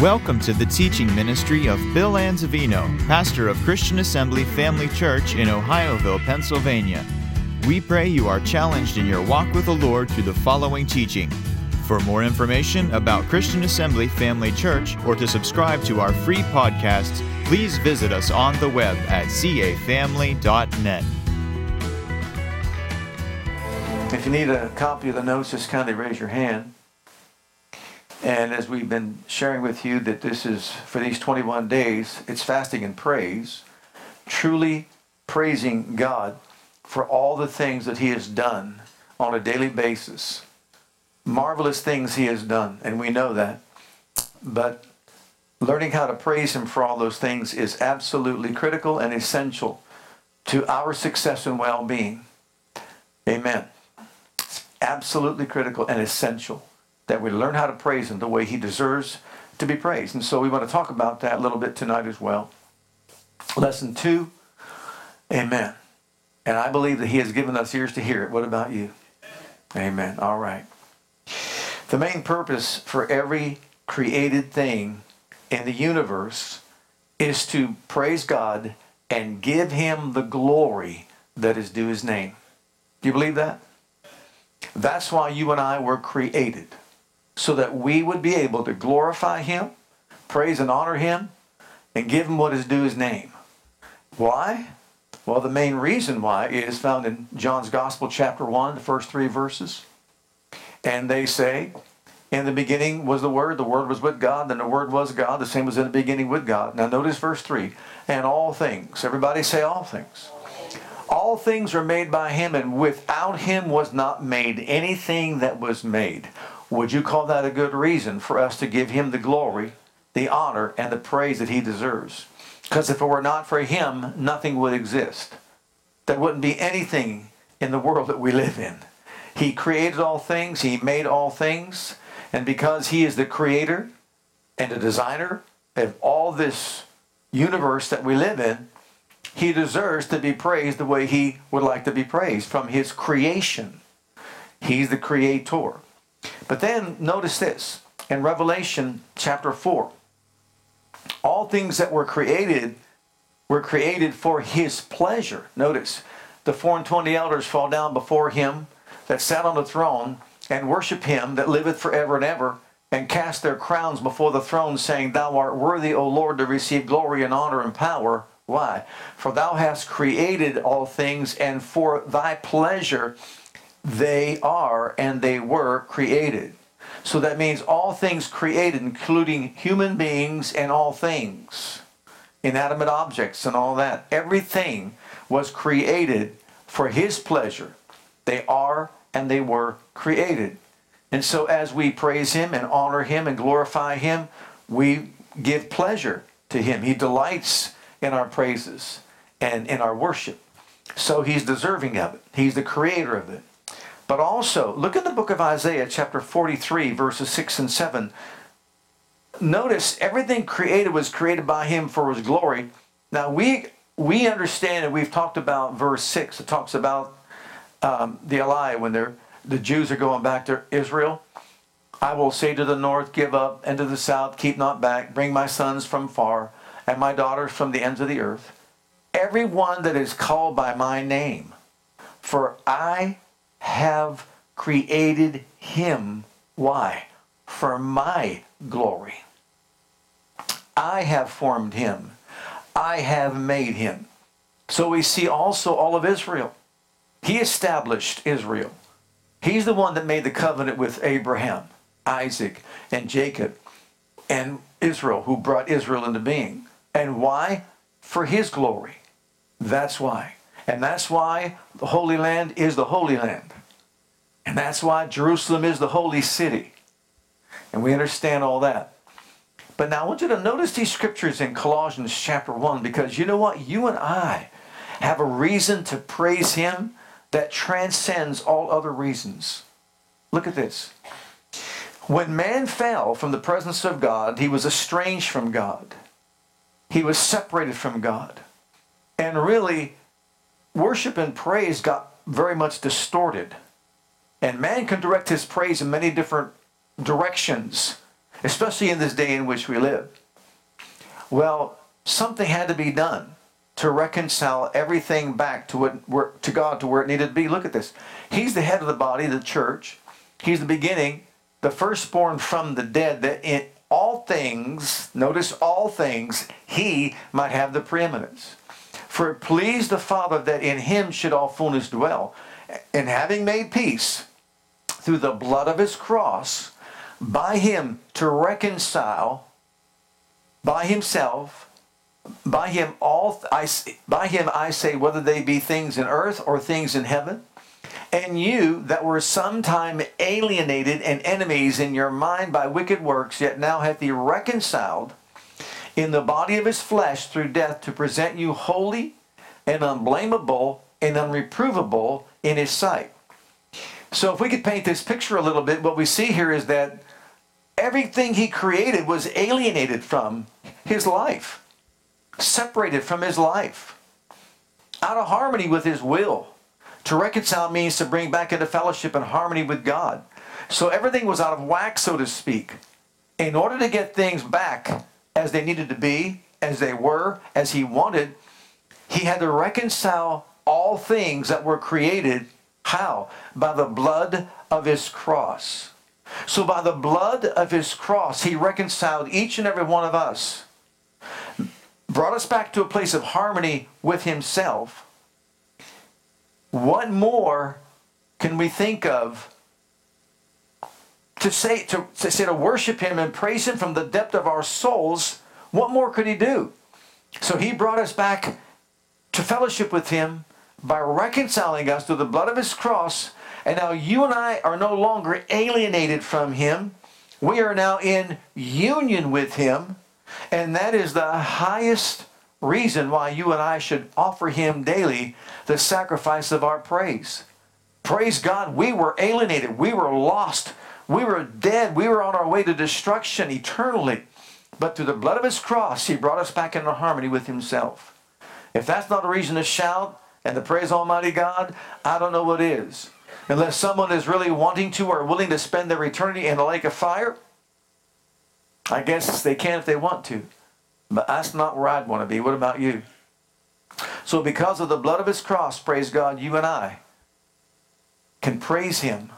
Welcome to the teaching ministry of Bill Anzavino, pastor of Christian Assembly Family Church in Ohioville, Pennsylvania. We pray you are challenged in your walk with the Lord through the following teaching. For more information about Christian Assembly Family Church or to subscribe to our free podcasts, please visit us on the web at cafamily.net. If you need a copy of the notes, just kindly raise your hand. And as we've been sharing with you that this is for these 21 days, it's fasting and praise, truly praising God for all the things that He has done on a daily basis. Marvelous things He has done, and we know that. But learning how to praise Him for all those things is absolutely critical and essential to our success and well being. Amen. It's absolutely critical and essential that we learn how to praise him the way he deserves to be praised. And so we want to talk about that a little bit tonight as well. Lesson two, amen. And I believe that he has given us ears to hear it. What about you? Amen. All right. The main purpose for every created thing in the universe is to praise God and give him the glory that is due his name. Do you believe that? That's why you and I were created so that we would be able to glorify him, praise and honor him, and give him what is due his name. Why? Well, the main reason why is found in John's Gospel, chapter 1, the first three verses. And they say, In the beginning was the Word, the Word was with God, and the Word was God, the same was in the beginning with God. Now, notice verse 3 And all things, everybody say all things. All things are made by Him, and without Him was not made anything that was made. Would you call that a good reason for us to give him the glory, the honor, and the praise that he deserves? Because if it were not for him, nothing would exist. There wouldn't be anything in the world that we live in. He created all things, he made all things, and because he is the creator and the designer of all this universe that we live in, he deserves to be praised the way he would like to be praised from his creation. He's the creator. But then notice this in Revelation chapter 4 all things that were created were created for his pleasure. Notice the four and twenty elders fall down before him that sat on the throne and worship him that liveth forever and ever and cast their crowns before the throne, saying, Thou art worthy, O Lord, to receive glory and honor and power. Why? For thou hast created all things, and for thy pleasure they are and they were created. So that means all things created, including human beings and all things, inanimate objects and all that. Everything was created for His pleasure. They are and they were created. And so as we praise Him and honor Him and glorify Him, we give pleasure to Him. He delights in our praises and in our worship. So He's deserving of it, He's the creator of it. But also, look at the book of Isaiah, chapter 43, verses 6 and 7. Notice everything created was created by him for his glory. Now, we, we understand, and we've talked about verse 6. It talks about um, the aliyah when they're, the Jews are going back to Israel. I will say to the north, Give up, and to the south, Keep not back. Bring my sons from far, and my daughters from the ends of the earth. Everyone that is called by my name. For I have created him. Why? For my glory. I have formed him. I have made him. So we see also all of Israel. He established Israel. He's the one that made the covenant with Abraham, Isaac, and Jacob, and Israel, who brought Israel into being. And why? For his glory. That's why. And that's why the Holy Land is the Holy Land. And that's why Jerusalem is the holy city. And we understand all that. But now I want you to notice these scriptures in Colossians chapter 1 because you know what? You and I have a reason to praise Him that transcends all other reasons. Look at this. When man fell from the presence of God, he was estranged from God. He was separated from God. And really, worship and praise got very much distorted. And man can direct his praise in many different directions. especially in this day in which we live. Well, something had to be done to reconcile everything back to what to God to where it needed to be. Look at this. He's the head of the body, the church. He's the beginning, the firstborn from the dead, that in all things, notice all things, he might have the preeminence. For it pleased the Father that in him should all fullness dwell. And having made peace through the blood of his cross, by him to reconcile by himself by him all I by him I say whether they be things in earth or things in heaven and you that were sometime alienated and enemies in your mind by wicked works yet now hath he reconciled in the body of his flesh through death to present you holy and unblameable and unreprovable in his sight so if we could paint this picture a little bit what we see here is that everything he created was alienated from his life, separated from his life, out of harmony with his will. To reconcile means to bring back into fellowship and harmony with God. So everything was out of whack, so to speak. In order to get things back as they needed to be, as they were, as he wanted, he had to reconcile all things that were created. How? By the blood of his cross. So by the blood of his cross, he reconciled each and every one of us, brought us back to a place of harmony with himself. What more can we think of to say to, to say to worship him and praise him from the depth of our souls? What more could he do? So he brought us back to fellowship with him by reconciling us through the blood of his cross and now you and I are no longer alienated from Him. We are now in union with Him. And that is the highest reason why you and I should offer Him daily the sacrifice of our praise. Praise God, we were alienated. We were lost. We were dead. We were on our way to destruction eternally. But through the blood of His cross, He brought us back into harmony with Himself. If that's not a reason to shout and to praise Almighty God, I don't know what is. Unless someone is really wanting to or willing to spend their eternity in a lake of fire, I guess they can if they want to. But that's not where I'd want to be. What about you? So, because of the blood of his cross, praise God, you and I can praise him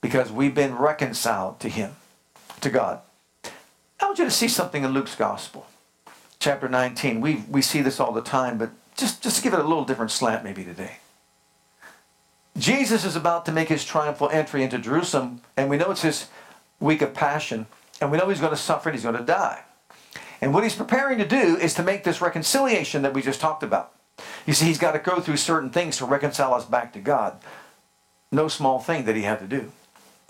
because we've been reconciled to him, to God. I want you to see something in Luke's gospel, chapter 19. We, we see this all the time, but just, just give it a little different slant maybe today. Jesus is about to make his triumphal entry into Jerusalem, and we know it's his week of passion, and we know he's going to suffer and he's going to die. And what he's preparing to do is to make this reconciliation that we just talked about. You see, he's got to go through certain things to reconcile us back to God. No small thing that he had to do.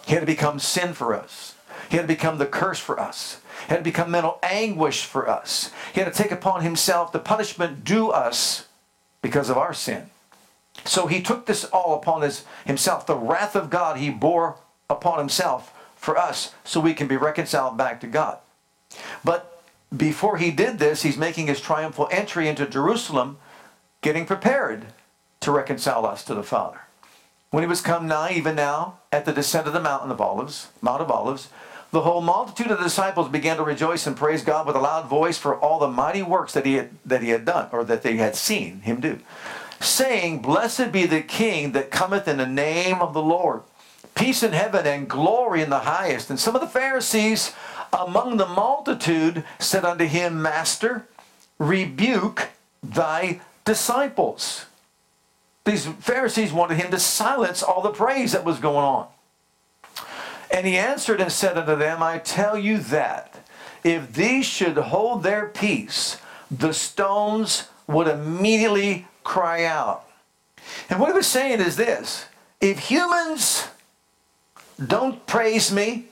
He had to become sin for us. He had to become the curse for us. He had to become mental anguish for us. He had to take upon himself the punishment due us because of our sin. So he took this all upon his, himself. The wrath of God he bore upon himself for us so we can be reconciled back to God. But before he did this, he's making his triumphal entry into Jerusalem, getting prepared to reconcile us to the Father. When he was come nigh, even now, at the descent of the mountain of Olives, Mount of Olives, the whole multitude of the disciples began to rejoice and praise God with a loud voice for all the mighty works that he had, that he had done, or that they had seen him do saying, Blessed be the King that cometh in the name of the Lord. Peace in heaven and glory in the highest. And some of the Pharisees among the multitude said unto him, Master, rebuke thy disciples. These Pharisees wanted him to silence all the praise that was going on. And he answered and said unto them, I tell you that if these should hold their peace, the stones would immediately cry out. And what he was saying is this if humans don't praise me,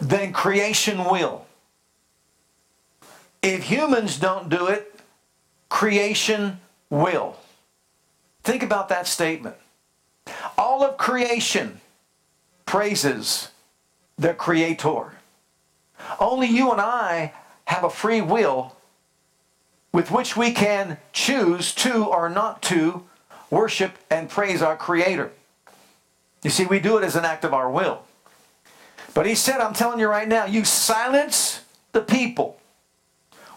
then creation will. If humans don't do it, creation will. About that statement. All of creation praises the Creator. Only you and I have a free will with which we can choose to or not to worship and praise our Creator. You see, we do it as an act of our will. But he said, I'm telling you right now, you silence the people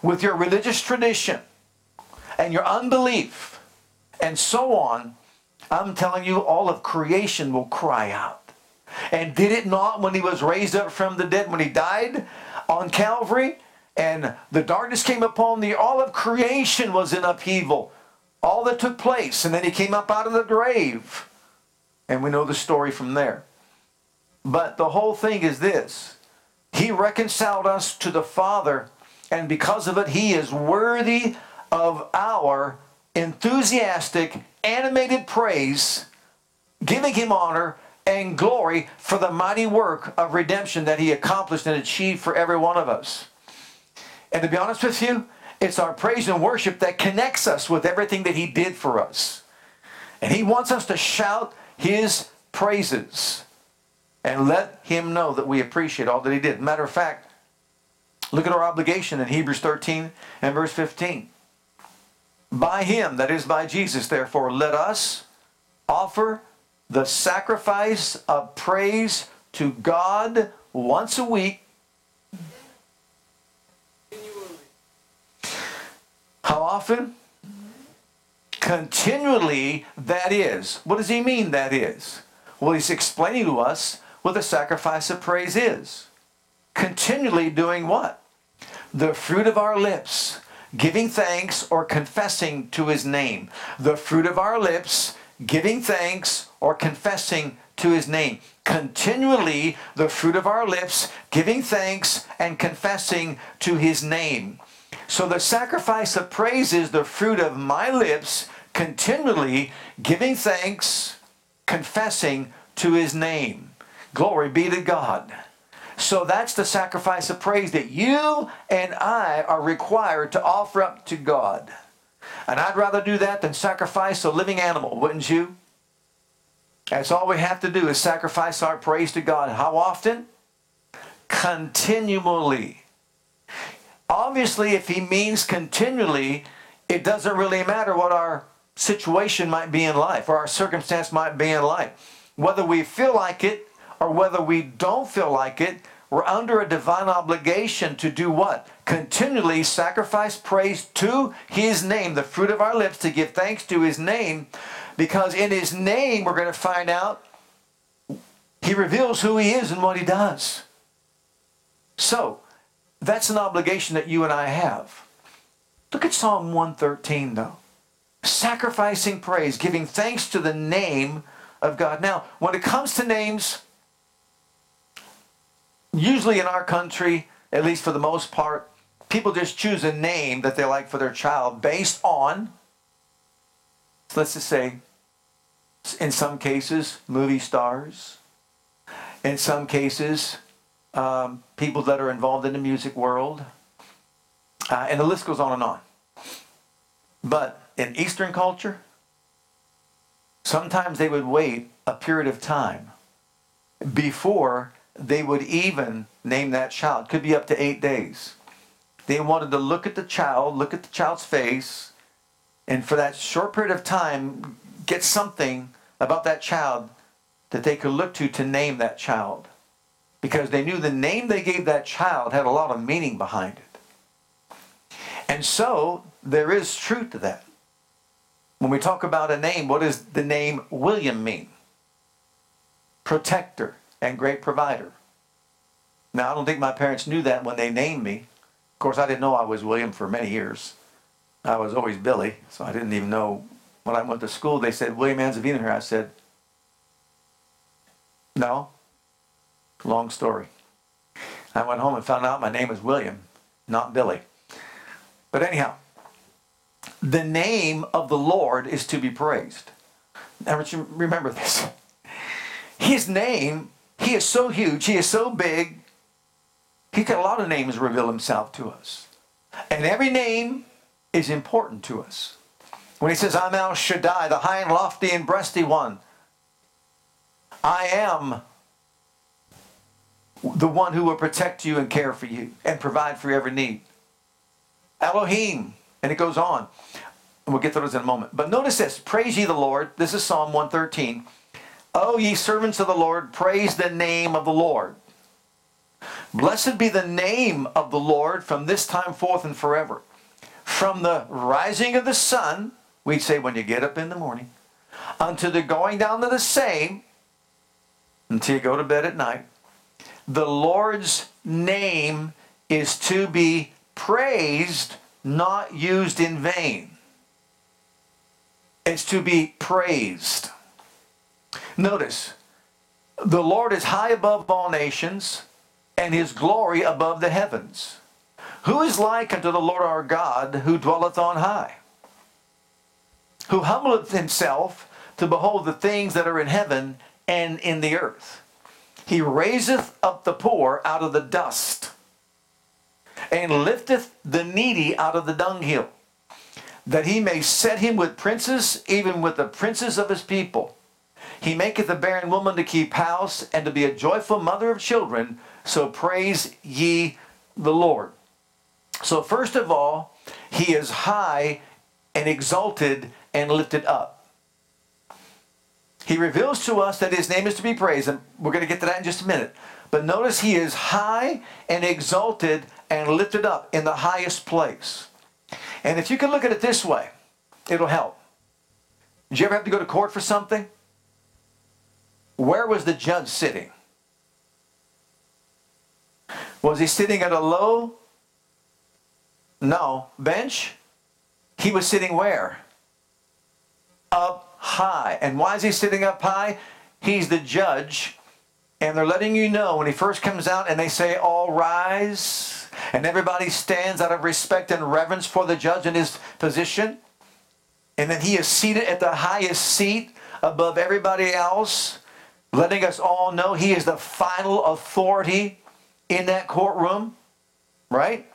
with your religious tradition and your unbelief and so on. I'm telling you, all of creation will cry out. And did it not when he was raised up from the dead, when he died on Calvary? And the darkness came upon the all of creation was in upheaval. All that took place. And then he came up out of the grave. And we know the story from there. But the whole thing is this He reconciled us to the Father, and because of it, He is worthy of our enthusiastic, animated praise, giving Him honor and glory for the mighty work of redemption that He accomplished and achieved for every one of us. And to be honest with you, it's our praise and worship that connects us with everything that He did for us. And He wants us to shout His praises and let Him know that we appreciate all that He did. Matter of fact, look at our obligation in Hebrews 13 and verse 15. By Him, that is by Jesus, therefore, let us offer the sacrifice of praise to God once a week. How often? Continually, that is. What does he mean, that is? Well, he's explaining to us what the sacrifice of praise is. Continually doing what? The fruit of our lips, giving thanks or confessing to his name. The fruit of our lips, giving thanks or confessing to his name. Continually, the fruit of our lips, giving thanks and confessing to his name. So the sacrifice of praise is the fruit of my lips, continually giving thanks, confessing to his name. Glory be to God. So that's the sacrifice of praise that you and I are required to offer up to God. And I'd rather do that than sacrifice a living animal, wouldn't you? That's all we have to do is sacrifice our praise to God. How often? Continually. Obviously, if he means continually, it doesn't really matter what our situation might be in life or our circumstance might be in life. Whether we feel like it or whether we don't feel like it, we're under a divine obligation to do what? Continually sacrifice praise to His name, the fruit of our lips, to give thanks to His name, because in His name we're going to find out He reveals who He is and what He does. So, that's an obligation that you and I have. Look at Psalm 113, though. Sacrificing praise, giving thanks to the name of God. Now, when it comes to names, usually in our country, at least for the most part, people just choose a name that they like for their child based on, let's just say, in some cases, movie stars. In some cases, um, people that are involved in the music world. Uh, and the list goes on and on. But in Eastern culture, sometimes they would wait a period of time before they would even name that child. Could be up to eight days. They wanted to look at the child, look at the child's face, and for that short period of time, get something about that child that they could look to to name that child. Because they knew the name they gave that child had a lot of meaning behind it. And so there is truth to that. When we talk about a name, what does the name William mean? Protector and great provider. Now, I don't think my parents knew that when they named me. Of course, I didn't know I was William for many years. I was always Billy, so I didn't even know. When I went to school, they said, William Anzavino here. I said, no. Long story. I went home and found out my name was William, not Billy. But anyhow, the name of the Lord is to be praised. Now, remember this. His name he is so huge, he is so big, he got a lot of names reveal himself to us. And every name is important to us. When he says, I'm El Shaddai, the high and lofty and breasty one, I am the one who will protect you and care for you and provide for every need. Elohim, and it goes on. And We'll get to those in a moment. But notice this Praise ye the Lord. This is Psalm 113. O ye servants of the Lord, praise the name of the Lord. Blessed be the name of the Lord from this time forth and forever. From the rising of the sun, we say when you get up in the morning, unto the going down of the same, until you go to bed at night, the Lord's name is to be praised, not used in vain. It's to be praised. Notice, the Lord is high above all nations, and his glory above the heavens. Who is like unto the Lord our God, who dwelleth on high? Who humbleth himself to behold the things that are in heaven and in the earth. He raiseth up the poor out of the dust, and lifteth the needy out of the dunghill, that he may set him with princes, even with the princes of his people. He maketh a barren woman to keep house, and to be a joyful mother of children. So praise ye the Lord. So, first of all, he is high and exalted and lifted up. He reveals to us that his name is to be praised, and we're going to get to that in just a minute. But notice he is high and exalted and lifted up in the highest place. And if you can look at it this way, it'll help. Did you ever have to go to court for something? Where was the judge sitting? Was he sitting at a low? No. Bench? He was sitting where? Up high. And why is he sitting up high? He's the judge. And they're letting you know when he first comes out and they say, All rise. And everybody stands out of respect and reverence for the judge in his position. And then he is seated at the highest seat above everybody else, letting us all know he is the final authority in that courtroom, right?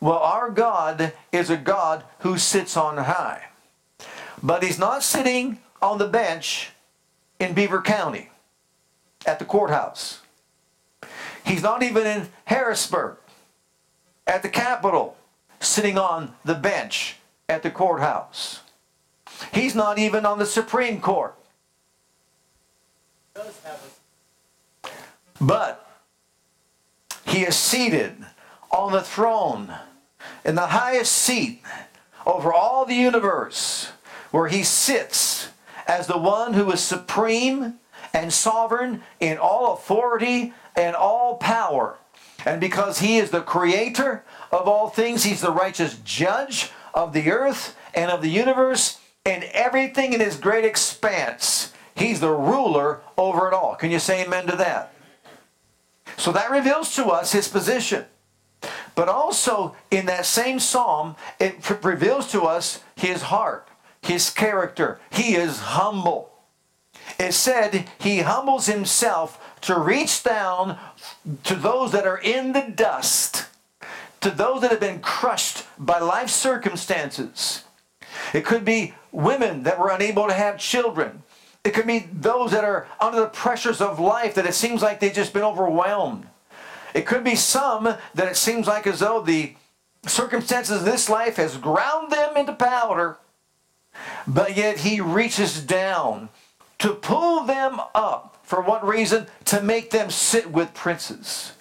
Well, our God is a God who sits on high. But he's not sitting on the bench in Beaver County at the courthouse. He's not even in Harrisburg at the Capitol sitting on the bench at the courthouse. He's not even on the Supreme Court. But he is seated on the throne in the highest seat over all the universe where he sits as the one who is supreme and sovereign in all authority and all power. And because he is the creator of all things, he's the righteous judge of the earth and of the universe and everything in his great expanse. He's the ruler over it all. Can you say amen to that? So that reveals to us his position. But also in that same psalm, it reveals to us his heart, his character. He is humble. It said he humbles himself to reach down to those that are in the dust, to those that have been crushed by life circumstances. It could be women that were unable to have children. It could be those that are under the pressures of life that it seems like they've just been overwhelmed. It could be some that it seems like as though the circumstances of this life has ground them into powder, but yet he reaches down to pull them up. For what reason? To make them sit with princes,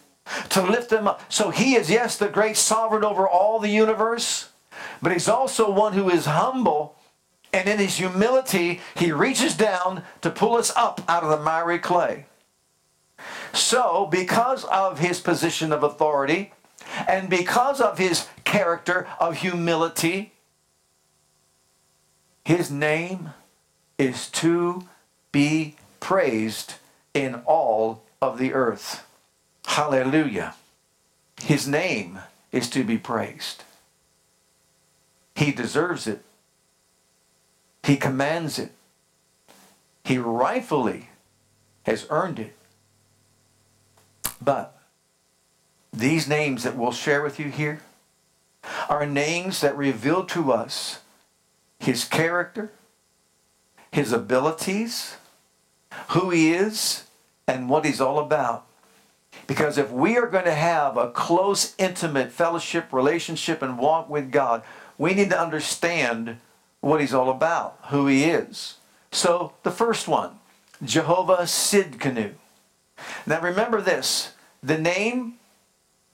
to lift them up. So he is, yes, the great sovereign over all the universe, but he's also one who is humble. And in his humility, he reaches down to pull us up out of the miry clay. So, because of his position of authority and because of his character of humility, his name is to be praised in all of the earth. Hallelujah. His name is to be praised. He deserves it. He commands it. He rightfully has earned it. But these names that we'll share with you here are names that reveal to us his character, his abilities, who he is, and what he's all about. Because if we are going to have a close, intimate fellowship, relationship, and walk with God, we need to understand what he's all about, who he is. So, the first one, Jehovah Sidkenu. Now remember this the name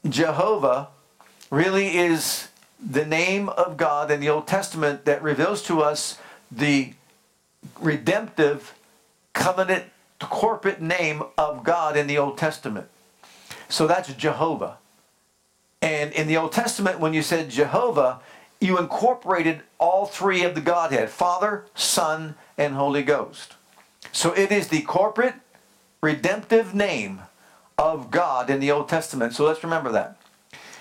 Jehovah really is the name of God in the Old Testament that reveals to us the redemptive covenant corporate name of God in the Old Testament. So that's Jehovah. And in the Old Testament, when you said Jehovah, you incorporated all three of the Godhead Father, Son, and Holy Ghost. So it is the corporate redemptive name of God in the Old Testament. So let's remember that.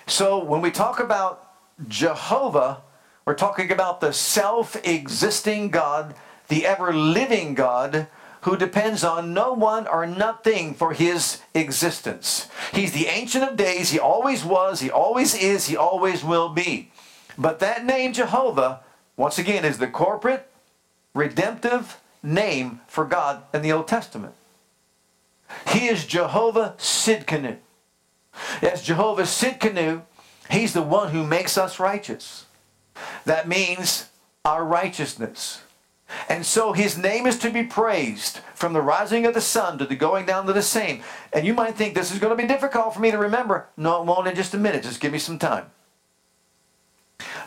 So when we talk about Jehovah, we're talking about the self existing God, the ever living God who depends on no one or nothing for his existence. He's the Ancient of Days. He always was, he always is, he always will be. But that name, Jehovah, once again, is the corporate, redemptive name for God in the Old Testament. He is Jehovah Sidkenu. As Jehovah Sidkenu, He's the one who makes us righteous. That means our righteousness. And so his name is to be praised from the rising of the sun to the going down to the same. And you might think this is going to be difficult for me to remember. No, it won't in just a minute. Just give me some time.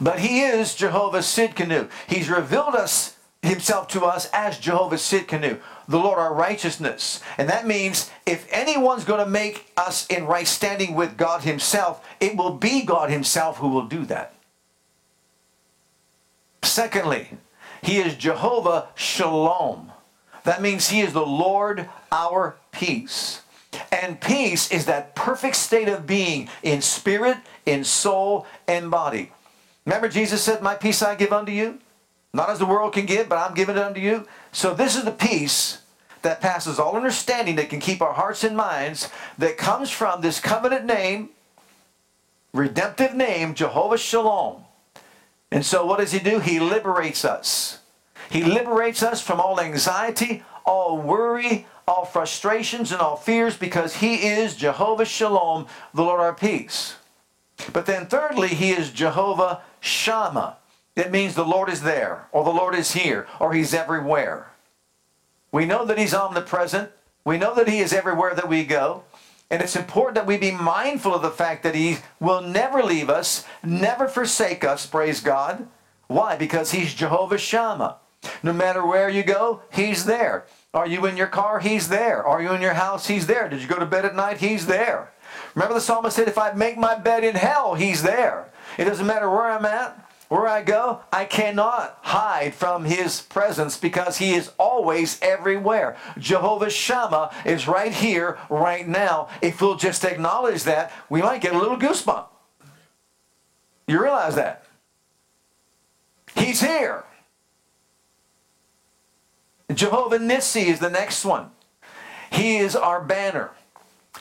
But he is Jehovah Sidkenu. He's revealed us himself to us as Jehovah Sidkenu the Lord our righteousness. And that means if anyone's going to make us in right standing with God Himself, it will be God Himself who will do that. Secondly, He is Jehovah Shalom. That means He is the Lord our peace. And peace is that perfect state of being in spirit, in soul, and body. Remember, Jesus said, My peace I give unto you. Not as the world can give, but I'm giving it unto you. So this is the peace that passes all understanding that can keep our hearts and minds that comes from this covenant name, redemptive name, Jehovah Shalom. And so what does he do? He liberates us. He liberates us from all anxiety, all worry, all frustrations, and all fears because he is Jehovah Shalom, the Lord our peace. But then thirdly, he is Jehovah Shammah. It means the Lord is there, or the Lord is here, or He's everywhere. We know that He's omnipresent. We know that He is everywhere that we go. And it's important that we be mindful of the fact that He will never leave us, never forsake us, praise God. Why? Because He's Jehovah Shammah. No matter where you go, He's there. Are you in your car? He's there. Are you in your house? He's there. Did you go to bed at night? He's there. Remember the psalmist said, If I make my bed in hell, He's there. It doesn't matter where I'm at. Where I go, I cannot hide from his presence because he is always everywhere. Jehovah Shammah is right here, right now. If we'll just acknowledge that, we might get a little goosebump. You realize that? He's here. Jehovah Nissi is the next one. He is our banner.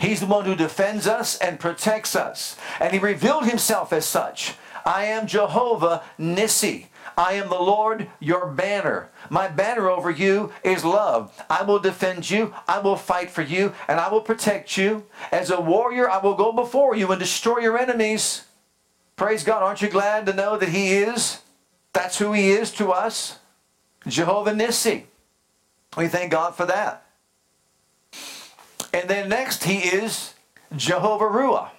He's the one who defends us and protects us. And he revealed himself as such. I am Jehovah Nissi. I am the Lord your banner. My banner over you is love. I will defend you. I will fight for you. And I will protect you. As a warrior, I will go before you and destroy your enemies. Praise God. Aren't you glad to know that He is? That's who He is to us. Jehovah Nissi. We thank God for that. And then next, He is Jehovah Ruah.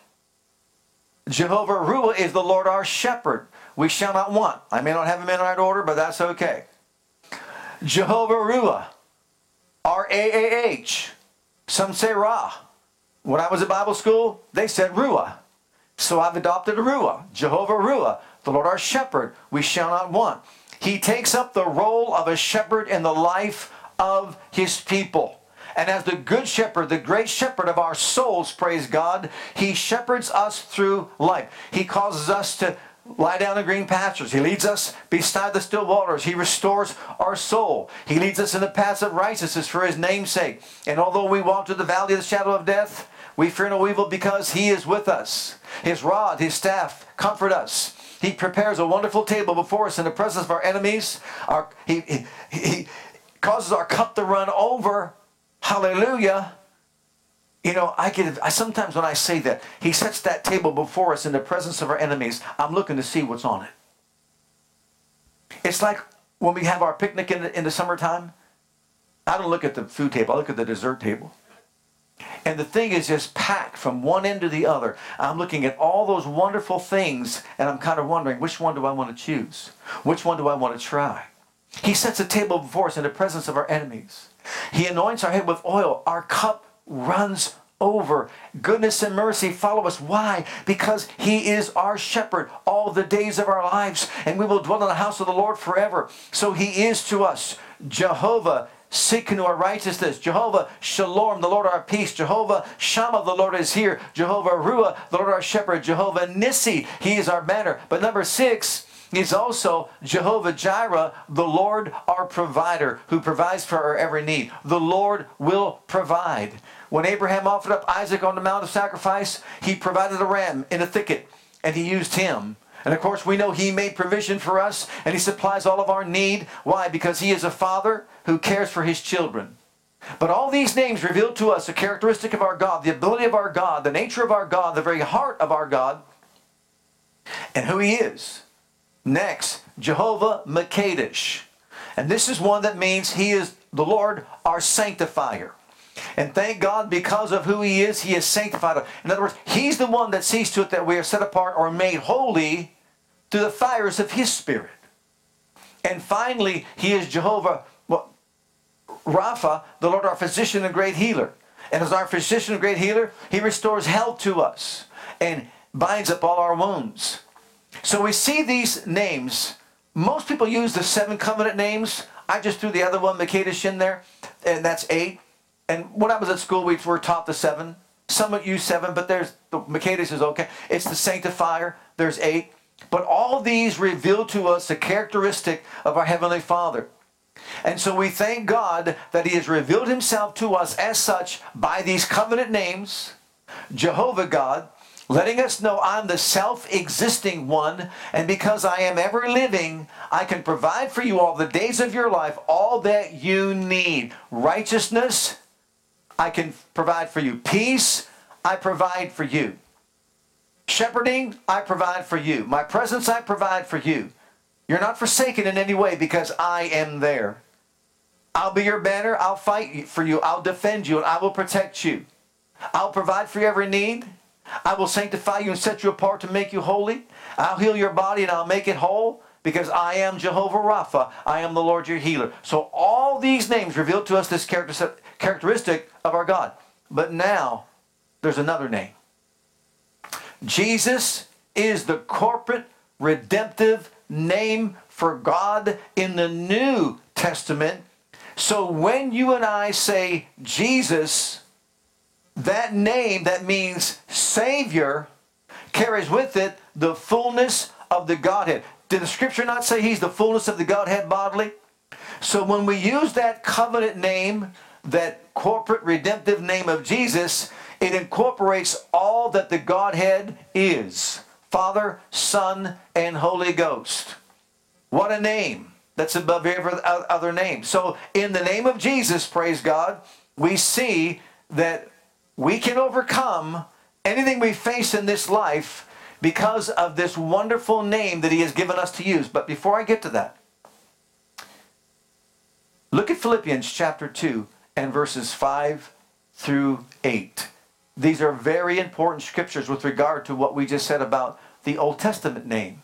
Jehovah Ruah is the Lord our shepherd. We shall not want. I may not have them in right order, but that's okay. Jehovah Ruah, R A A H. Some say Ra. When I was at Bible school, they said Ruah. So I've adopted Ruah, Jehovah Ruah, the Lord our shepherd. We shall not want. He takes up the role of a shepherd in the life of his people. And as the good shepherd, the great shepherd of our souls, praise God, he shepherds us through life. He causes us to lie down in green pastures. He leads us beside the still waters. He restores our soul. He leads us in the paths of righteousness for his name's sake. And although we walk through the valley of the shadow of death, we fear no evil because he is with us. His rod, his staff comfort us. He prepares a wonderful table before us in the presence of our enemies. Our, he, he, he causes our cup to run over Hallelujah. You know, I get I sometimes when I say that, he sets that table before us in the presence of our enemies, I'm looking to see what's on it. It's like when we have our picnic in the, in the summertime. I don't look at the food table, I look at the dessert table. And the thing is just packed from one end to the other. I'm looking at all those wonderful things and I'm kind of wondering which one do I want to choose? Which one do I want to try? He sets a table before us in the presence of our enemies. He anoints our head with oil. Our cup runs over. Goodness and mercy follow us. Why? Because He is our shepherd all the days of our lives, and we will dwell in the house of the Lord forever. So He is to us Jehovah. Sidkenu our righteousness. Jehovah Shalom, the Lord our peace. Jehovah Shammah, the Lord is here. Jehovah Ruah, the Lord our shepherd. Jehovah Nissi, He is our banner. But number six, He's also Jehovah Jireh, the Lord our provider, who provides for our every need. The Lord will provide. When Abraham offered up Isaac on the mount of sacrifice, he provided a ram in a thicket, and he used him. And of course, we know he made provision for us, and he supplies all of our need. Why? Because he is a father who cares for his children. But all these names reveal to us a characteristic of our God, the ability of our God, the nature of our God, the very heart of our God, and who he is. Next, Jehovah Makadesh. And this is one that means he is the Lord our sanctifier. And thank God because of who he is, he has sanctified. In other words, he's the one that sees to it that we are set apart or made holy through the fires of his spirit. And finally, he is Jehovah well, Rapha, the Lord our physician and great healer. And as our physician and great healer, he restores health to us and binds up all our wounds. So we see these names. Most people use the seven covenant names. I just threw the other one, Makadesh, in there, and that's eight. And when I was at school, we were taught the seven. Some use seven, but there's the Makadesh is okay. It's the sanctifier. There's eight. But all these reveal to us the characteristic of our Heavenly Father. And so we thank God that He has revealed Himself to us as such by these covenant names Jehovah God, letting us know I'm the self existing one, and because I am ever living, I can provide for you all the days of your life all that you need righteousness. I can provide for you peace. I provide for you. Shepherding, I provide for you. My presence, I provide for you. You're not forsaken in any way because I am there. I'll be your banner. I'll fight for you. I'll defend you and I will protect you. I'll provide for every need. I will sanctify you and set you apart to make you holy. I'll heal your body and I'll make it whole because I am Jehovah Rapha. I am the Lord your healer. So all these names reveal to us this characteristic of our God. But now there's another name. Jesus is the corporate redemptive name for God in the New Testament. So when you and I say Jesus, that name that means Savior carries with it the fullness of the Godhead. Did the scripture not say he's the fullness of the Godhead bodily? So when we use that covenant name, that corporate redemptive name of Jesus, it incorporates all that the Godhead is Father, Son, and Holy Ghost. What a name! That's above every other name. So, in the name of Jesus, praise God, we see that we can overcome anything we face in this life because of this wonderful name that He has given us to use. But before I get to that, look at Philippians chapter 2 and verses 5 through 8. These are very important scriptures with regard to what we just said about the Old Testament name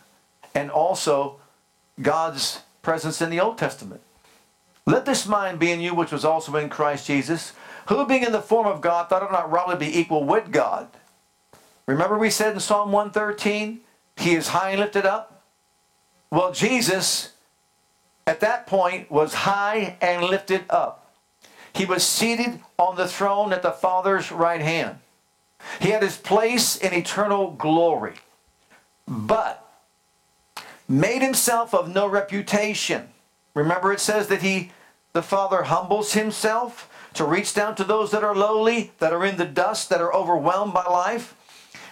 and also God's presence in the Old Testament. Let this mind be in you, which was also in Christ Jesus, who being in the form of God thought it not robbery be equal with God. Remember we said in Psalm 113, he is high and lifted up? Well, Jesus at that point was high and lifted up. He was seated on the throne at the Father's right hand. He had his place in eternal glory, but made himself of no reputation. Remember, it says that he, the Father, humbles himself to reach down to those that are lowly, that are in the dust, that are overwhelmed by life.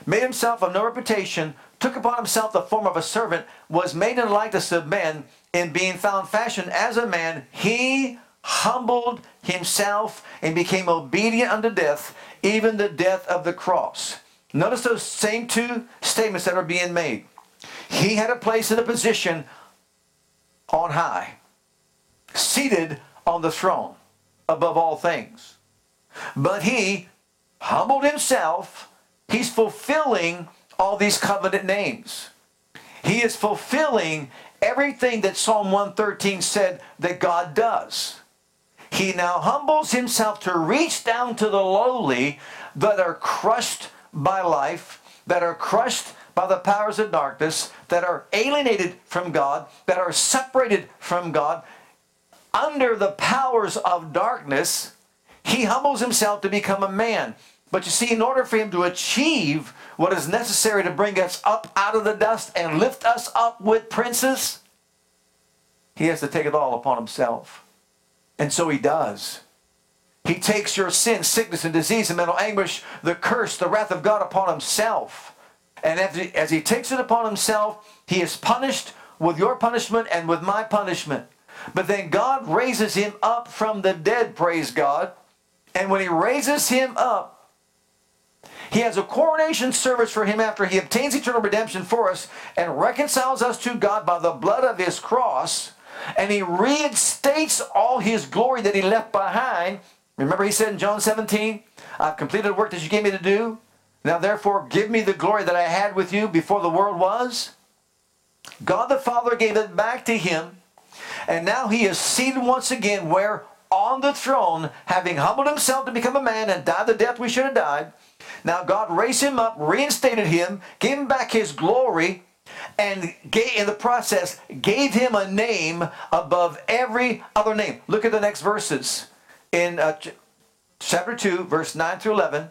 Made himself of no reputation, took upon himself the form of a servant, was made in the likeness of men, in being found fashioned as a man, he humbled himself and became obedient unto death, even the death of the cross. Notice those same two statements that are being made. He had a place and a position on high, seated on the throne above all things. But he humbled himself, he's fulfilling all these covenant names. He is fulfilling everything that Psalm 113 said that God does. He now humbles himself to reach down to the lowly that are crushed by life, that are crushed by the powers of darkness, that are alienated from God, that are separated from God, under the powers of darkness. He humbles himself to become a man. But you see, in order for him to achieve what is necessary to bring us up out of the dust and lift us up with princes, he has to take it all upon himself. And so he does. He takes your sin, sickness, and disease and mental anguish, the curse, the wrath of God upon himself. And as he, as he takes it upon himself, he is punished with your punishment and with my punishment. But then God raises him up from the dead, praise God. And when he raises him up, he has a coronation service for him after he obtains eternal redemption for us and reconciles us to God by the blood of his cross. And he reinstates all his glory that he left behind. Remember, he said in John 17, I've completed the work that you gave me to do. Now, therefore, give me the glory that I had with you before the world was. God the Father gave it back to him. And now he is seated once again where? On the throne, having humbled himself to become a man and died the death we should have died. Now God raised him up, reinstated him, gave him back his glory, and gave, in the process gave him a name above every other name. Look at the next verses. In uh, chapter 2, verse 9 through 11,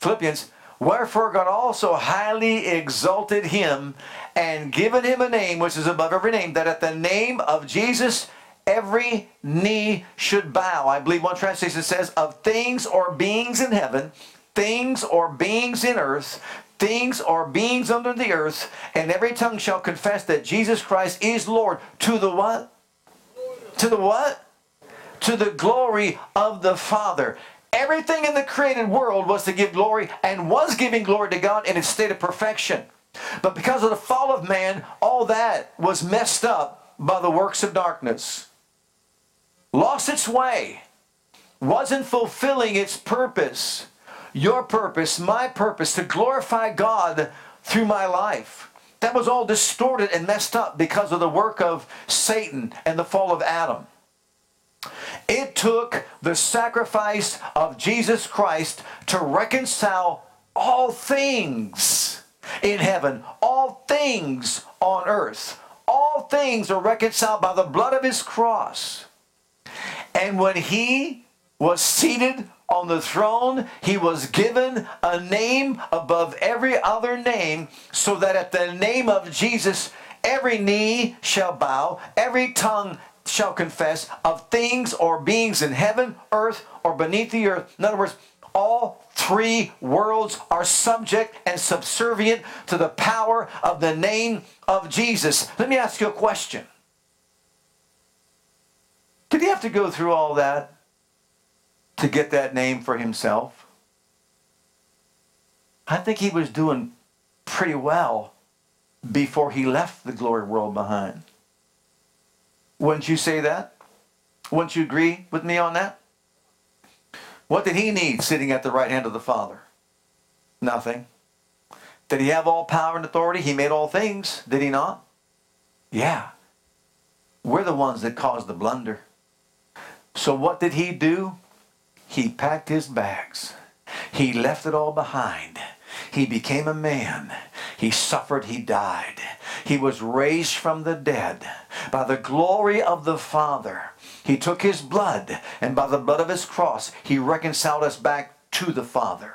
Philippians, Wherefore God also highly exalted him and given him a name which is above every name, that at the name of Jesus every knee should bow. I believe one translation says, of things or beings in heaven things or beings in earth, things or beings under the earth, and every tongue shall confess that Jesus Christ is Lord to the what? To the what? To the glory of the Father. Everything in the created world was to give glory and was giving glory to God in its state of perfection. But because of the fall of man, all that was messed up by the works of darkness. Lost its way. Wasn't fulfilling its purpose your purpose, my purpose, to glorify God through my life. That was all distorted and messed up because of the work of Satan and the fall of Adam. It took the sacrifice of Jesus Christ to reconcile all things in heaven, all things on earth. All things are reconciled by the blood of his cross. And when he was seated on the throne, he was given a name above every other name, so that at the name of Jesus, every knee shall bow, every tongue shall confess of things or beings in heaven, earth, or beneath the earth. In other words, all three worlds are subject and subservient to the power of the name of Jesus. Let me ask you a question. Did he have to go through all that? to get that name for himself. I think he was doing pretty well before he left the glory world behind. Wouldn't you say that? Wouldn't you agree with me on that? What did he need sitting at the right hand of the Father? Nothing. Did he have all power and authority? He made all things, did he not? Yeah. We're the ones that caused the blunder. So what did he do? He packed his bags. He left it all behind. He became a man. He suffered. He died. He was raised from the dead by the glory of the Father. He took his blood, and by the blood of his cross, he reconciled us back to the Father.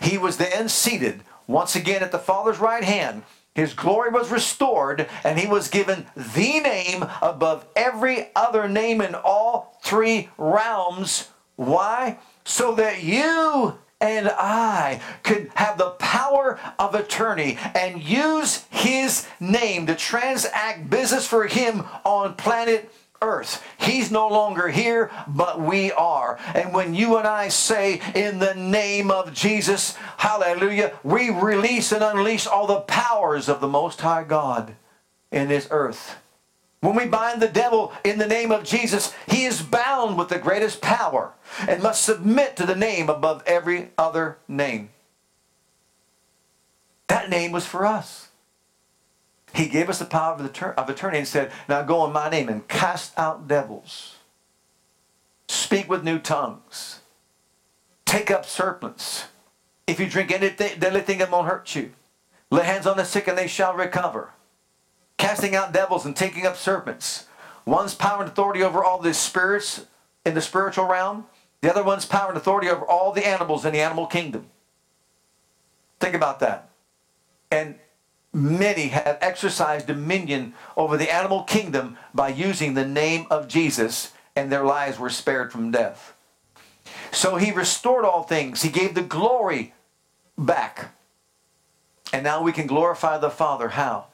He was then seated once again at the Father's right hand. His glory was restored, and he was given the name above every other name in all three realms why? So that you and I could have the power of attorney and use his name to transact business for him on planet earth. He's no longer here, but we are. And when you and I say, in the name of Jesus, hallelujah, we release and unleash all the powers of the Most High God in this earth. When we bind the devil in the name of Jesus, he is bound with the greatest power and must submit to the name above every other name. That name was for us. He gave us the power of, attorney and said, Now go in my name and cast out devils, speak with new tongues, take up serpents. If you drink anything, deadly thing, it won't hurt you. Lay hands on the sick and they shall recover casting out devils and taking up serpents. One's power and authority over all the spirits in the spiritual realm. The other one's power and authority over all the animals in the animal kingdom. Think about that. And many have exercised dominion over the animal kingdom by using the name of Jesus, and their lives were spared from death. So he restored all things. He gave the glory back. And now we can glorify the Father. How?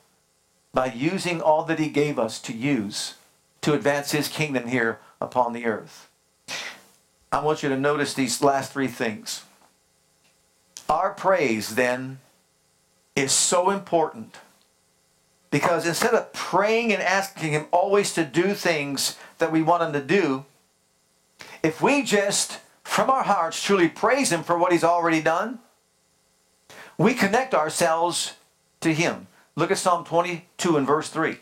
By using all that he gave us to use to advance his kingdom here upon the earth. I want you to notice these last three things. Our praise, then, is so important because instead of praying and asking him always to do things that we want him to do, if we just, from our hearts, truly praise him for what he's already done, we connect ourselves to him. Look at Psalm 22 and verse 3.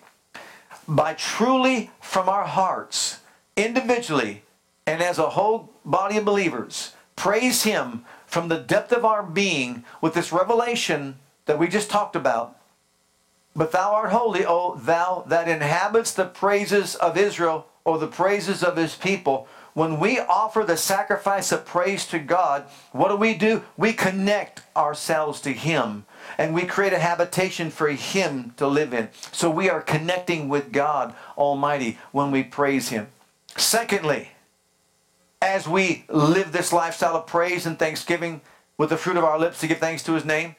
By truly from our hearts, individually, and as a whole body of believers, praise Him from the depth of our being with this revelation that we just talked about. But thou art holy, O thou that inhabits the praises of Israel, or the praises of his people. When we offer the sacrifice of praise to God, what do we do? We connect ourselves to Him and we create a habitation for Him to live in. So we are connecting with God Almighty when we praise Him. Secondly, as we live this lifestyle of praise and thanksgiving with the fruit of our lips to give thanks to His name,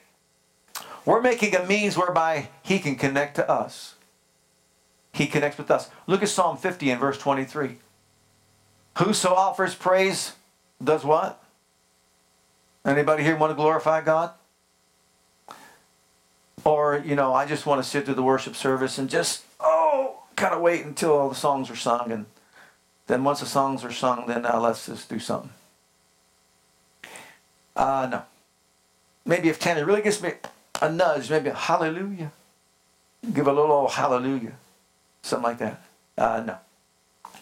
we're making a means whereby He can connect to us. He connects with us. Look at Psalm 50 and verse 23. Whoso offers praise does what? Anybody here want to glorify God? Or, you know, I just want to sit through the worship service and just, oh, kind of wait until all the songs are sung. And then once the songs are sung, then uh, let's just do something. Uh, no. Maybe if Tammy really gives me a nudge, maybe a hallelujah. Give a little old hallelujah. Something like that. Uh, no.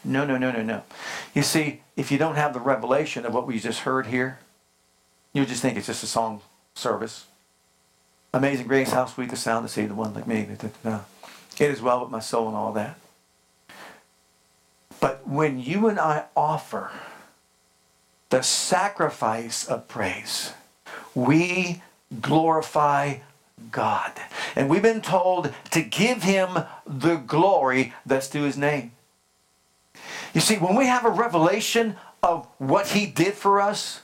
No, no, no, no, no. You see, if you don't have the revelation of what we just heard here, you just think it's just a song service. Amazing grace, how sweet the sound to save the one like me. Uh, it is well with my soul and all that. But when you and I offer the sacrifice of praise, we glorify God. And we've been told to give him the glory that's due his name. You see, when we have a revelation of what he did for us,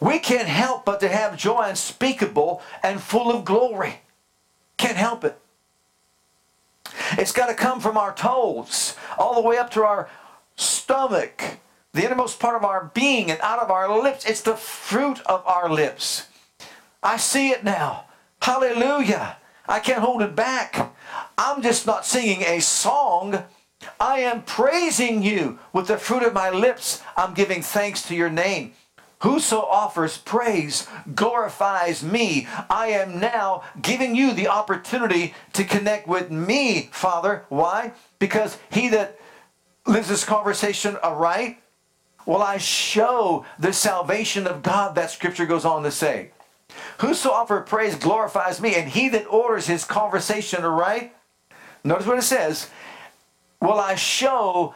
we can't help but to have joy unspeakable and full of glory. Can't help it. It's got to come from our toes, all the way up to our stomach, the innermost part of our being, and out of our lips. It's the fruit of our lips. I see it now. Hallelujah. I can't hold it back. I'm just not singing a song. I am praising you with the fruit of my lips. I'm giving thanks to your name. Whoso offers praise glorifies me. I am now giving you the opportunity to connect with me, Father. Why? Because he that lives this conversation aright, will I show the salvation of God, that scripture goes on to say. Whoso offers praise glorifies me, and he that orders his conversation aright, notice what it says, will I show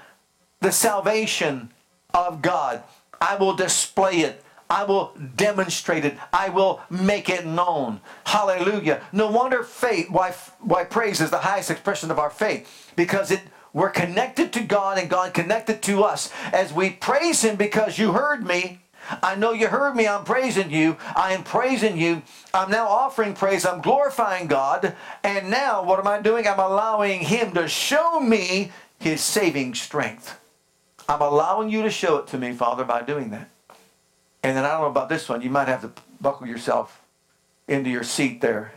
the salvation of God. I will display it. I will demonstrate it. I will make it known. Hallelujah. No wonder faith, why, why praise is the highest expression of our faith, because it we're connected to God and God connected to us. As we praise Him because you heard me, I know you heard me. I'm praising you. I am praising you. I'm now offering praise. I'm glorifying God. And now, what am I doing? I'm allowing Him to show me His saving strength. I'm allowing you to show it to me, Father, by doing that. And then I don't know about this one. You might have to buckle yourself into your seat there.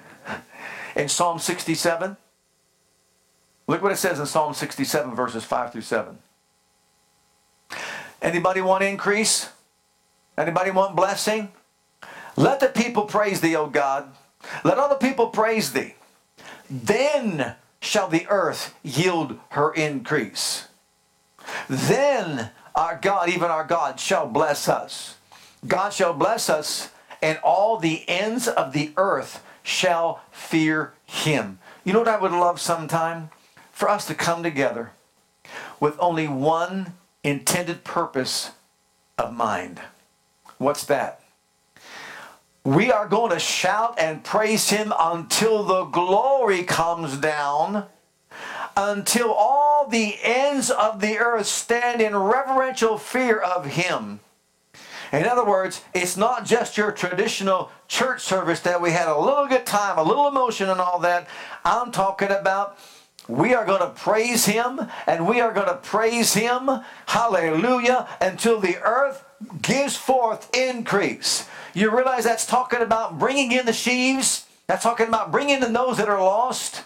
In Psalm 67, Look what it says in Psalm 67, verses 5 through 7. Anybody want increase? Anybody want blessing? Let the people praise thee, O God. Let all the people praise thee. Then shall the earth yield her increase. Then our God, even our God, shall bless us. God shall bless us, and all the ends of the earth shall fear him. You know what I would love sometime? For us to come together with only one intended purpose of mind. What's that? We are going to shout and praise him until the glory comes down, until all the ends of the earth stand in reverential fear of him. In other words, it's not just your traditional church service that we had a little good time, a little emotion, and all that. I'm talking about we are going to praise him and we are going to praise him, hallelujah, until the earth gives forth increase. You realize that's talking about bringing in the sheaves? That's talking about bringing in those that are lost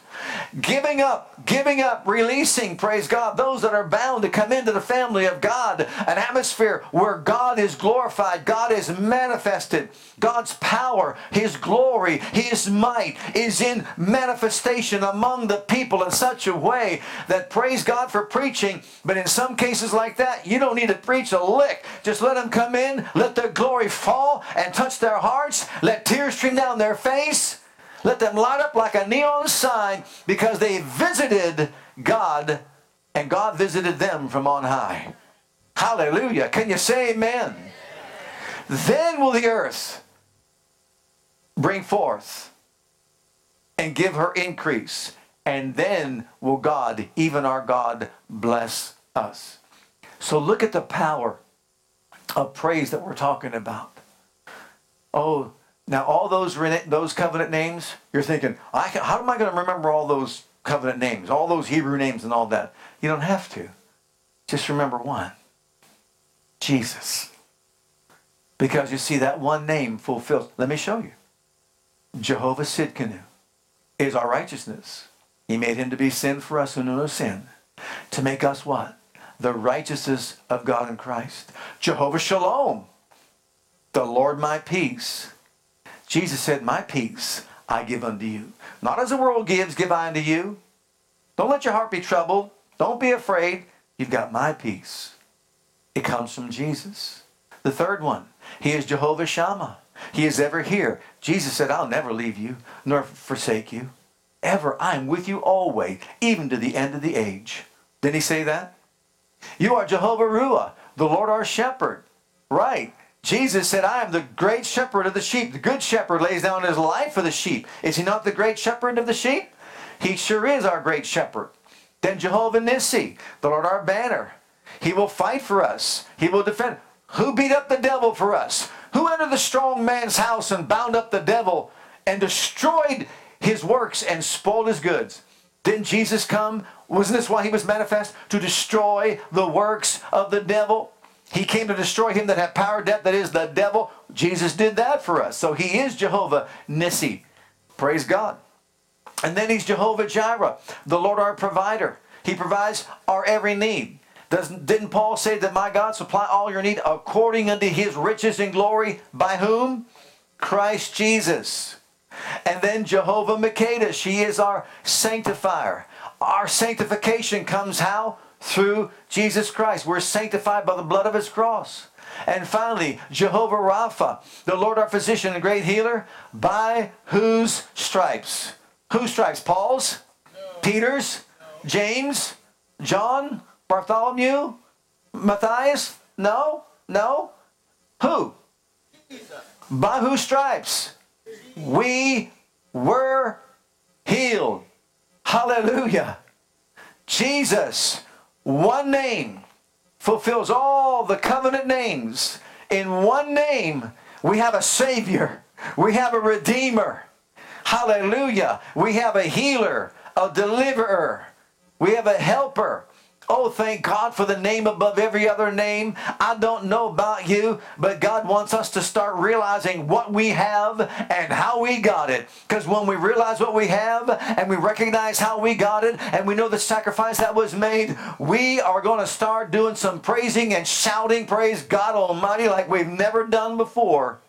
giving up, giving up, releasing, praise God, those that are bound to come into the family of God, an atmosphere where God is glorified, God is manifested, God's power, His glory, His might is in manifestation among the people in such a way that praise God for preaching, but in some cases like that, you don't need to preach a lick. Just let them come in, let their glory fall and touch their hearts, let tears stream down their face let them light up like a neon sign because they visited God and God visited them from on high. Hallelujah. Can you say amen? Then will the earth bring forth and give her increase. And then will God, even our God, bless us. So look at the power of praise that we're talking about. Oh, now, all those those covenant names, you're thinking, can, how am I going to remember all those covenant names, all those Hebrew names and all that? You don't have to. Just remember one Jesus. Because you see, that one name fulfills. Let me show you. Jehovah Sidkenu is our righteousness. He made him to be sin for us who know no sin. To make us what? The righteousness of God in Christ. Jehovah Shalom, the Lord my peace. Jesus said, My peace I give unto you. Not as the world gives, give I unto you. Don't let your heart be troubled. Don't be afraid. You've got my peace. It comes from Jesus. The third one, He is Jehovah Shammah. He is ever here. Jesus said, I'll never leave you nor forsake you. Ever. I'm with you always, even to the end of the age. Didn't he say that? You are Jehovah Ruah, the Lord our shepherd. Right. Jesus said, I am the great shepherd of the sheep. The good shepherd lays down his life for the sheep. Is he not the great shepherd of the sheep? He sure is our great shepherd. Then Jehovah Nissi, the Lord our banner. He will fight for us. He will defend. Who beat up the devil for us? Who entered the strong man's house and bound up the devil and destroyed his works and spoiled his goods? Didn't Jesus come? Wasn't this why he was manifest? To destroy the works of the devil? He came to destroy him that had power, death, that is the devil. Jesus did that for us. So he is Jehovah Nissi. Praise God. And then he's Jehovah Jireh, the Lord our provider. He provides our every need. Doesn't, didn't Paul say that my God supply all your need according unto his riches and glory? By whom? Christ Jesus. And then Jehovah Makedesh is our sanctifier. Our sanctification comes how? Through Jesus Christ. We're sanctified by the blood of his cross. And finally, Jehovah Rapha, the Lord our physician and great healer, by whose stripes? Whose stripes? Paul's? No. Peter's? No. James? John? Bartholomew? Matthias? No? No? Who? Jesus. By whose stripes? We were healed. Hallelujah. Jesus one name fulfills all the covenant names. In one name, we have a Savior, we have a Redeemer. Hallelujah. We have a healer, a deliverer, we have a helper, Oh, thank God for the name above every other name. I don't know about you, but God wants us to start realizing what we have and how we got it. Because when we realize what we have and we recognize how we got it and we know the sacrifice that was made, we are going to start doing some praising and shouting, Praise God Almighty, like we've never done before.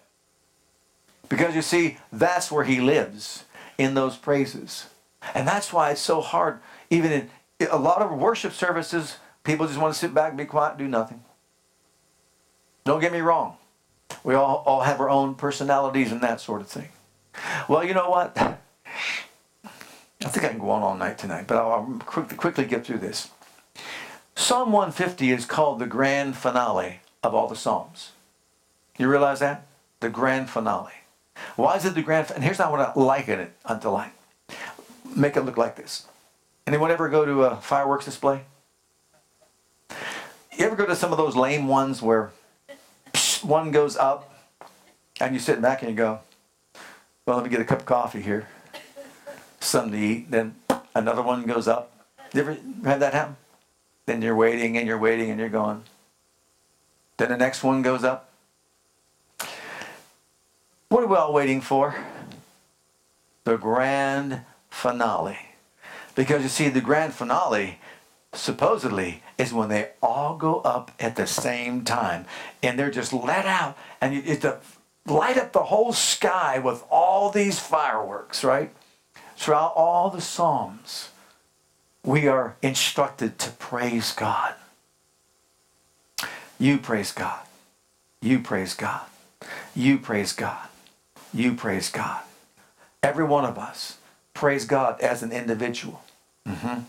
Because you see, that's where He lives in those praises. And that's why it's so hard, even in a lot of worship services, people just want to sit back be quiet do nothing. Don't get me wrong. We all, all have our own personalities and that sort of thing. Well, you know what? I think I can go on all night tonight, but I'll, I'll quickly, quickly get through this. Psalm 150 is called the grand finale of all the Psalms. You realize that? The grand finale. Why is it the grand? And here's what I liken it until I make it look like this. Anyone ever go to a fireworks display? You ever go to some of those lame ones where one goes up and you sit back and you go, well, let me get a cup of coffee here, something to eat. Then another one goes up. You ever had that happen? Then you're waiting and you're waiting and you're going. Then the next one goes up. What are we all waiting for? The grand finale. Because you see, the grand finale supposedly is when they all go up at the same time and they're just let out and you, it's to light up the whole sky with all these fireworks, right? Throughout all the Psalms, we are instructed to praise God. You praise God. You praise God. You praise God. You praise God. Every one of us praise God as an individual. Mm-hmm.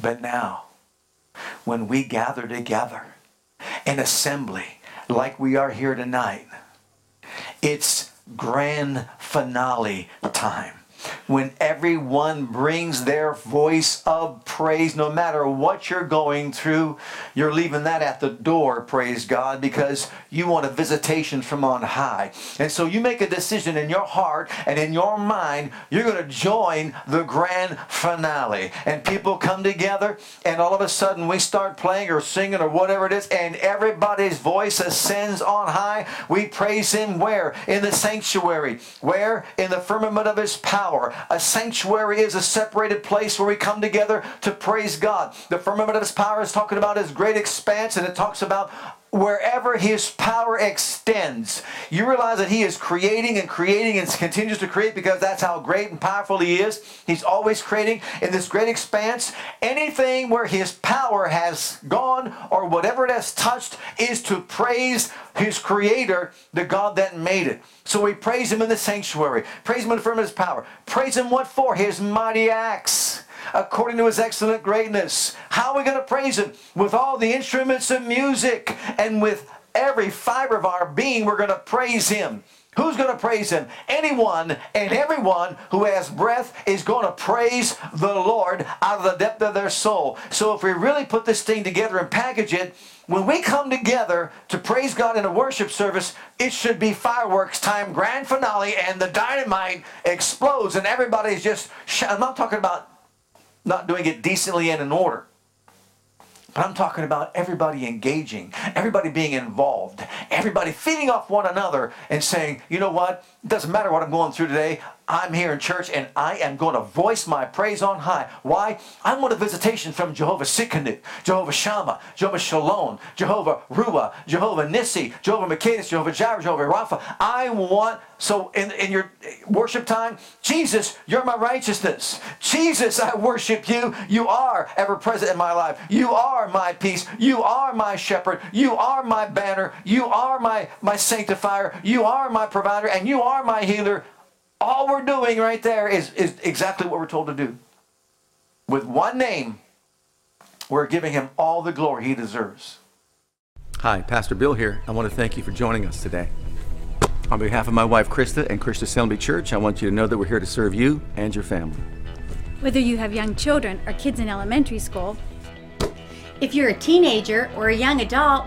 But now, when we gather together in assembly like we are here tonight, it's grand finale time when everyone brings their voice of praise, no matter what you're going through, you're leaving that at the door, praise God, because you want a visitation from on high. And so you make a decision in your heart and in your mind, you're going to join the grand finale. And people come together, and all of a sudden we start playing or singing or whatever it is, and everybody's voice ascends on high. We praise Him where? In the sanctuary. Where? In the firmament of His power. A sanctuary is a separated place where we come together to praise God. The firmament of His power is talking about His great expanse, and it talks about wherever his power extends. You realize that he is creating and creating and continues to create because that's how great and powerful he is. He's always creating in this great expanse. Anything where his power has gone or whatever it has touched is to praise his creator, the God that made it. So we praise him in the sanctuary, praise him in the firmament of his power. Praise him what for? His mighty acts according to his excellent greatness. How are we going to praise him? With all the instruments of music and with every fiber of our being, we're going to praise him. Who's going to praise him? Anyone and everyone who has breath is going to praise the Lord out of the depth of their soul. So if we really put this thing together and package it, when we come together to praise God in a worship service, it should be fireworks time, grand finale, and the dynamite explodes, and everybody's just. I'm not talking about not doing it decently and in order. But I'm talking about everybody engaging, everybody being involved, everybody feeding off one another and saying, you know what? It doesn't matter what I'm going through today. I'm here in church and I am going to voice my praise on high. Why? I want a visitation from Jehovah Tsidkenu, Jehovah Shammah, Jehovah Shalom, Jehovah Ruah, Jehovah Nissi, Jehovah Makedesh, Jehovah Jireh, Jehovah Rapha. I want, so in, in your worship time, Jesus, you're my righteousness. Jesus, I worship you. You are ever present in my life. You are my peace. You are my shepherd. You are my banner. You are my, my sanctifier. You are my provider and you are my healer. All we're doing right there is, is exactly what we're told to do. With one name, we're giving him all the glory he deserves. Hi, Pastor Bill here. I want to thank you for joining us today. On behalf of my wife Krista and Christian Assembly Church, I want you to know that we're here to serve you and your family. Whether you have young children or kids in elementary school, if you're a teenager or a young adult,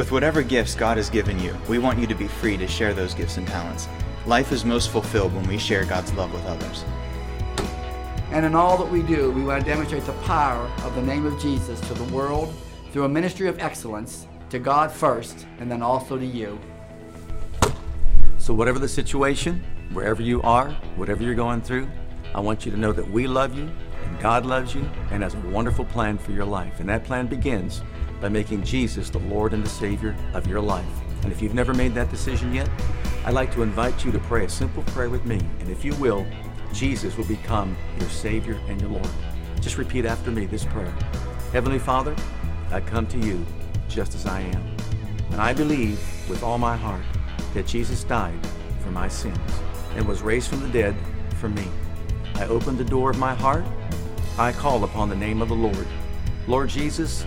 With whatever gifts God has given you, we want you to be free to share those gifts and talents. Life is most fulfilled when we share God's love with others. And in all that we do, we want to demonstrate the power of the name of Jesus to the world through a ministry of excellence to God first and then also to you. So, whatever the situation, wherever you are, whatever you're going through, I want you to know that we love you and God loves you and has a wonderful plan for your life. And that plan begins by making Jesus the Lord and the Savior of your life. And if you've never made that decision yet, I'd like to invite you to pray a simple prayer with me. And if you will, Jesus will become your Savior and your Lord. Just repeat after me this prayer Heavenly Father, I come to you just as I am. And I believe with all my heart that Jesus died for my sins and was raised from the dead for me. I open the door of my heart. I call upon the name of the Lord. Lord Jesus,